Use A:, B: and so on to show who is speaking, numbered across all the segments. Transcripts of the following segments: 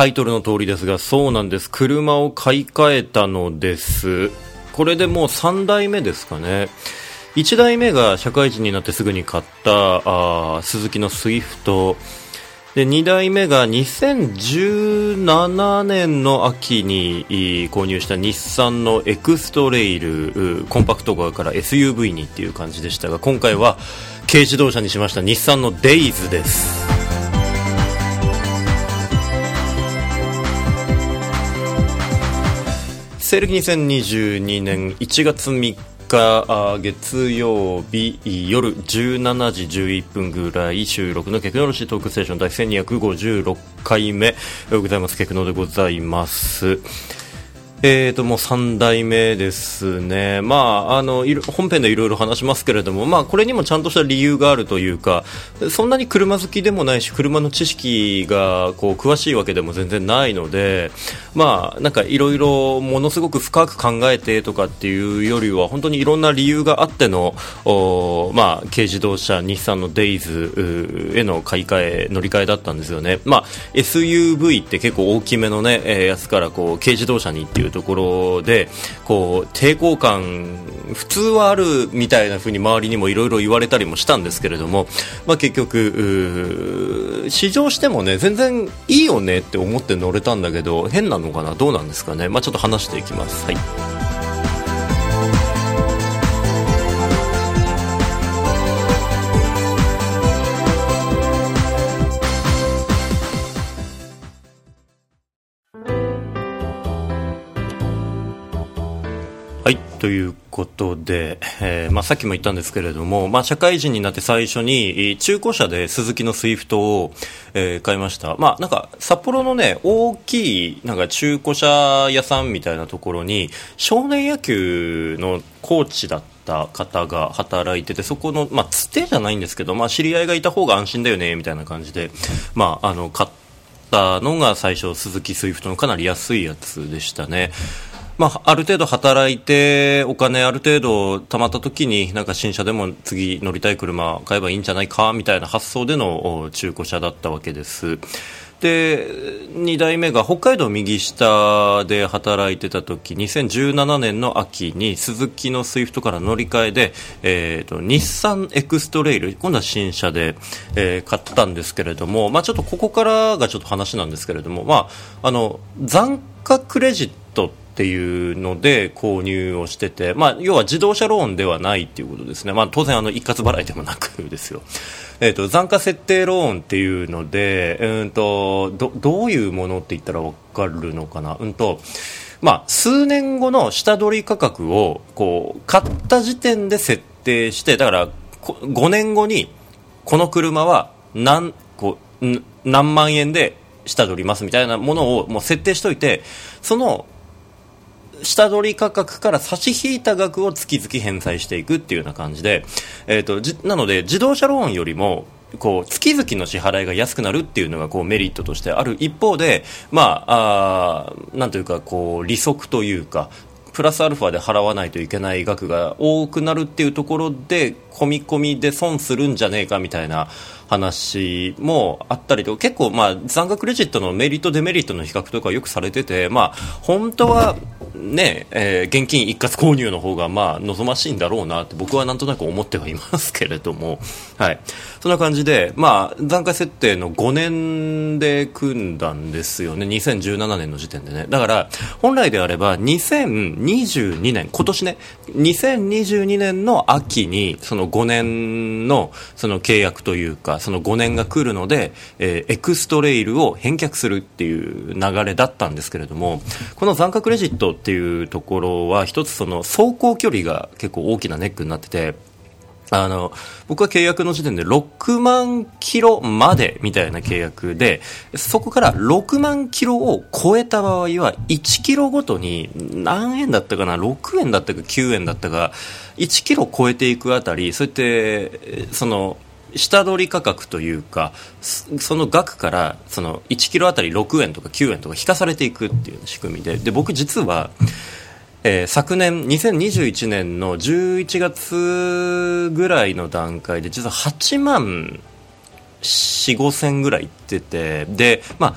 A: タイトルの通りですが、そうなんです。車を買い替えたのです。これでもう3代目ですかね。1代目が社会人になってすぐに買ったあスズキのスイフト。で2台目が2017年の秋に購入した日産のエクストレイルコンパクトカーから SUV にっていう感じでしたが今回は軽自動車にしました日産のデイズです西暦2022年1月3日月曜日夜17時11分ぐらい収録のテクノロジートークステーション第1256回目おはようございます。テクノでございます。えーと、もう3代目ですね、まあ、あの本編でいろいろ話しますけれども、まあ、これにもちゃんとした理由があるというかそんなに車好きでもないし車の知識がこう詳しいわけでも全然ないので、まあ、なんかいろいろものすごく深く考えてとかっていうよりは本当にいろんな理由があっての、まあ、軽自動車日産のデイズへの買い替え乗り換えだったんですよね、まあ、SUV って結構大きめの、ね、やつからこう軽自動車にっていうところでこう抵抗感普通はあるみたいな風に周りにもいろいろ言われたりもしたんですけれども、まあ、結局試乗してもね全然いいよねって思って乗れたんだけど変なのかな？どうなんですかね、まあ、ちょっと話していきます。はい。ということで、えーまあ、さっきも言ったんですけれども、まあ、社会人になって最初に中古車でスズキのスイフトを、えー、買いました、まあ、なんか札幌の、ね、大きいなんか中古車屋さんみたいなところに少年野球のコーチだった方が働いててそこの、まあ、つてじゃないんですけど、まあ、知り合いがいた方が安心だよねみたいな感じで、まあ、あの買ったのが最初、スズキスイフトのかなり安いやつでしたね。まあ、ある程度働いて、お金ある程度貯まった時に、なんか新車でも次乗りたい車買えばいいんじゃないか、みたいな発想での中古車だったわけです。で、2代目が北海道右下で働いてた時、2017年の秋にスズキのスイフトから乗り換えで、えーと、日産エクストレイル、今度は新車で、えー、買ったんですけれども、まあ、ちょっとここからがちょっと話なんですけれども、まあ、あの残価クレジットってていうので購入をしてて、まあ、要は自動車ローンではないっていうことですね、まあ、当然あの一括払いでもなくですよ、えーと、残価設定ローンっていうので、うんと、どどういうものって言ったら分かるのかな、うんとまあ、数年後の下取り価格をこう買った時点で設定してだから5年後にこの車は何こう何万円で下取りますみたいなものをもう設定しておいてその下取り価格から差し引いた額を月々返済していくっていうような感じで、えーと、じなので自動車ローンよりもこう月々の支払いが安くなるっていうのがこうメリットとしてある。一方で、まあ、あなんというかこう利息というかプラスアルファで払わないといけない額が多くなるっていうところで込み込みで損するんじゃねえかみたいな話もあったりと結構、まあ、残額クレジットのメリット、デメリットの比較とかよくされてて、まあ、本当は、ねえー、現金一括購入の方がまあ望ましいんだろうなって僕はなんとなく思ってはいますけれども、はい、そんな感じで、まあ、残価設定の5年で組んだんですよね、2017年の時点でね。だから、本来であれば2022年、今年ね、2022年の秋にその5年のその契約というか、その5年が来るので、えー、エクストレイルを返却するっていう流れだったんですけれども、この残価クレジットってていうところは、一つその走行距離が結構大きなネックになってて、あの、僕は契約の時点で6万キロまでみたいな契約で、そこから6万キロを超えた場合は1キロごとに何円だったかな、6円だったか9円だったか、1キロ超えていくあたり、そうやって、その、下取り価格というかその額からその1キロあたり6円とか9円とか引かされていくっていう仕組みでで僕実は、えー、昨年2021年の11月ぐらいの段階で実は8万4 5千ぐらいいっててでまあ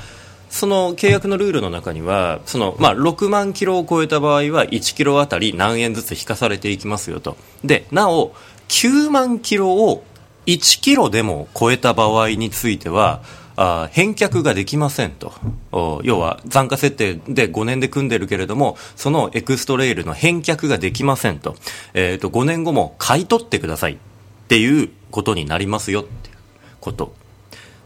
A: その契約のルールの中にはその、まあ、6万キロを超えた場合は1キロあたり何円ずつ引かされていきますよと。でなお9万キロを1キロでも超えた場合についてはあ返却ができませんと。要は残価設定で5年で組んでるけれどもそのエクストレイルの返却ができませんと,、えーと、5年後も買い取ってくださいっていうことになりますよっていうこと。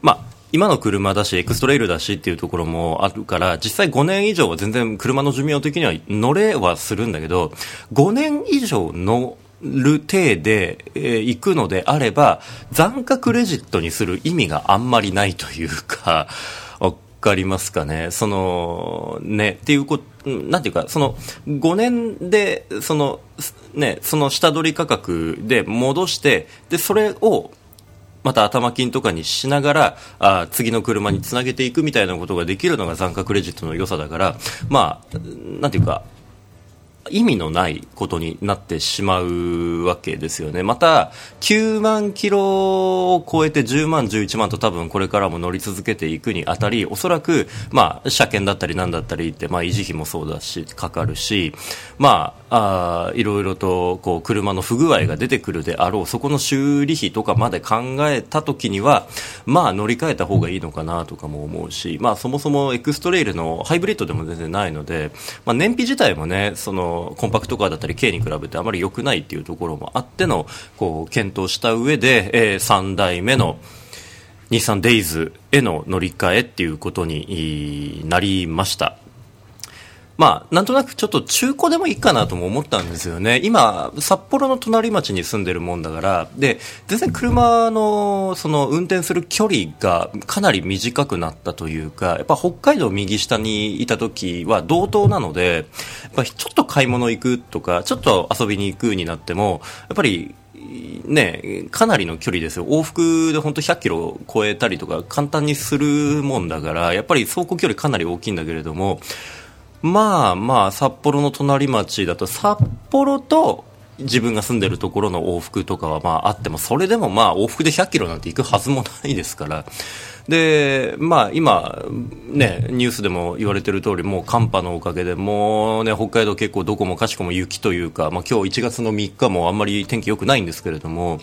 A: まあ今の車だし、エクストレイルだしっていうところもあるから、実際5年以上は全然車の寿命的には乗れはするんだけど、5年以上乗る体で、えー、行くのであれば、残価クレジットにする意味があんまりないというか、わかりますかね？その、ね、っていうこと、なんていうか、その、5年で、その、ね、その下取り価格で戻して、で、それを、また頭金とかにしながらあ次の車につなげていくみたいなことができるのが残価クレジットの良さだからまあなんていうか意味のないことになってしまうわけですよね。また、9万キロを超えて10万、11万と多分これからも乗り続けていくにあたり、おそらく、まあ、車検だったりなんだったりって、まあ、維持費もそうだし、かかるし、まあ、あいろいろと、こう、車の不具合が出てくるであろう、そこの修理費とかまで考えたときには、まあ、乗り換えた方がいいのかなとかも思うし、まあ、そもそもエクストレイルのハイブリッドでも全然ないので、まあ、燃費自体もね、その、コンパクトカーだったり軽に比べてあまり良くないっていうところもあってのこう検討した上で、えー、3代目の日産デイズへの乗り換えっていうことになりました。まあ、なんとなくちょっと中古でもいいかなとも思ったんですよね。今、札幌の隣町に住んでるもんだから、で、全然車の、その、運転する距離がかなり短くなったというか、やっぱ北海道右下にいた時は同等なので、やっぱちょっと買い物行くとか、ちょっと遊びに行くになっても、やっぱり、ね、かなりの距離ですよ。往復で本当100キロ超えたりとか簡単にするもんだから、やっぱり走行距離かなり大きいんだけれども、まあまあ、札幌の隣町だと、札幌と自分が住んでるところの往復とかはまああっても、それでもまあ往復で100キロなんて行くはずもないですから。で、まあ今、ね、ニュースでも言われてる通り、もう寒波のおかげで、もうね、北海道結構どこもかしこも雪というか、まあ今日1月の3日もあんまり天気良くないんですけれども、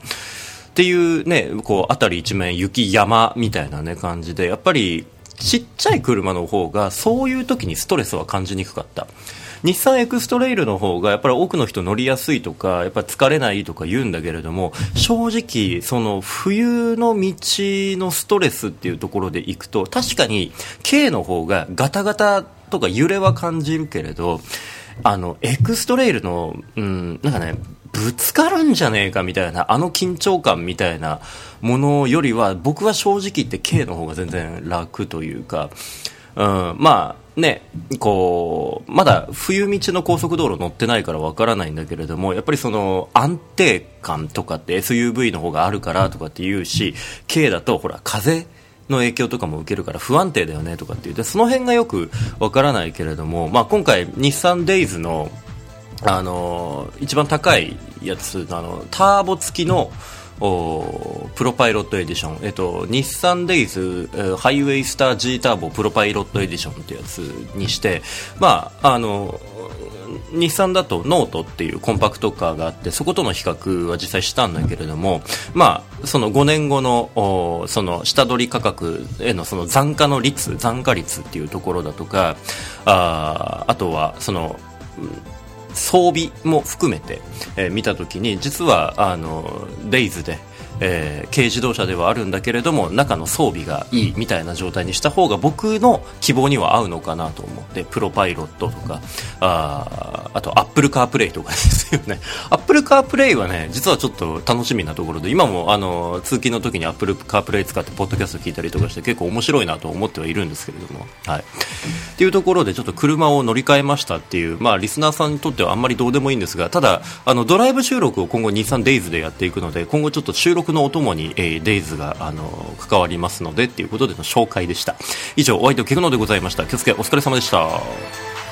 A: っていうね、こう、辺り一面雪山みたいなね、感じで、やっぱりちっちゃい車の方がそういう時にストレスは感じにくかった。日産エクストレイルの方がやっぱり多くの人乗りやすいとかやっぱ疲れないとか言うんだけれども正直その冬の道のストレスっていうところでいくと確かに K の方がガタガタとか揺れは感じるけれどあのエクストレイルの、うん、なんかねぶつかるんじゃねえかみたいなあの緊張感みたいなものよりは僕は正直言って K の方が全然楽というか、うん、まあね、こう、まだ冬道の高速道路乗ってないからわからないんだけれども、やっぱりその安定感とかって SUV の方があるからとかって言うし、K だとほら風の影響とかも受けるから不安定だよねとかって言って、その辺がよくわからないけれども、まあ今回日産デイズのあの一番高いやつあのターボ付きのプロパイロットエディション、えっと、日産デイズ、ハイウェイスター G ターボプロパイロットエディションってやつにして、まあ、あの日産だとノートっていうコンパクトカーがあってそことの比較は実際したんだけれども、まあ、その5年後のその下取り価格へのその残価の率残価率っていうところだとかああとはその装備も含めて、えー、見たときに実はあのデイズでえー、軽自動車ではあるんだけれども中の装備がいいみたいな状態にした方が僕の希望には合うのかなと思ってプロパイロットとかああとアップルカープレイとかですよね。Apple CarPlay はね実はちょっと楽しみなところで今もあの通勤の時に Apple CarPlay 使ってポッドキャスト聞いたりとかして結構面白いなと思ってはいるんですけれども。はい。っていうところでちょっと車を乗り換えましたっていうまあリスナーさんにとってはあんまりどうでもいいんですがただあのドライブ収録を今後日産デイズでやっていくので今後ちょっと収録のお供に、えー、デイズが、あの関わりますのでっていうことでの紹介でした。以上お相手はケクノでございました。気をつけお疲れ様でした。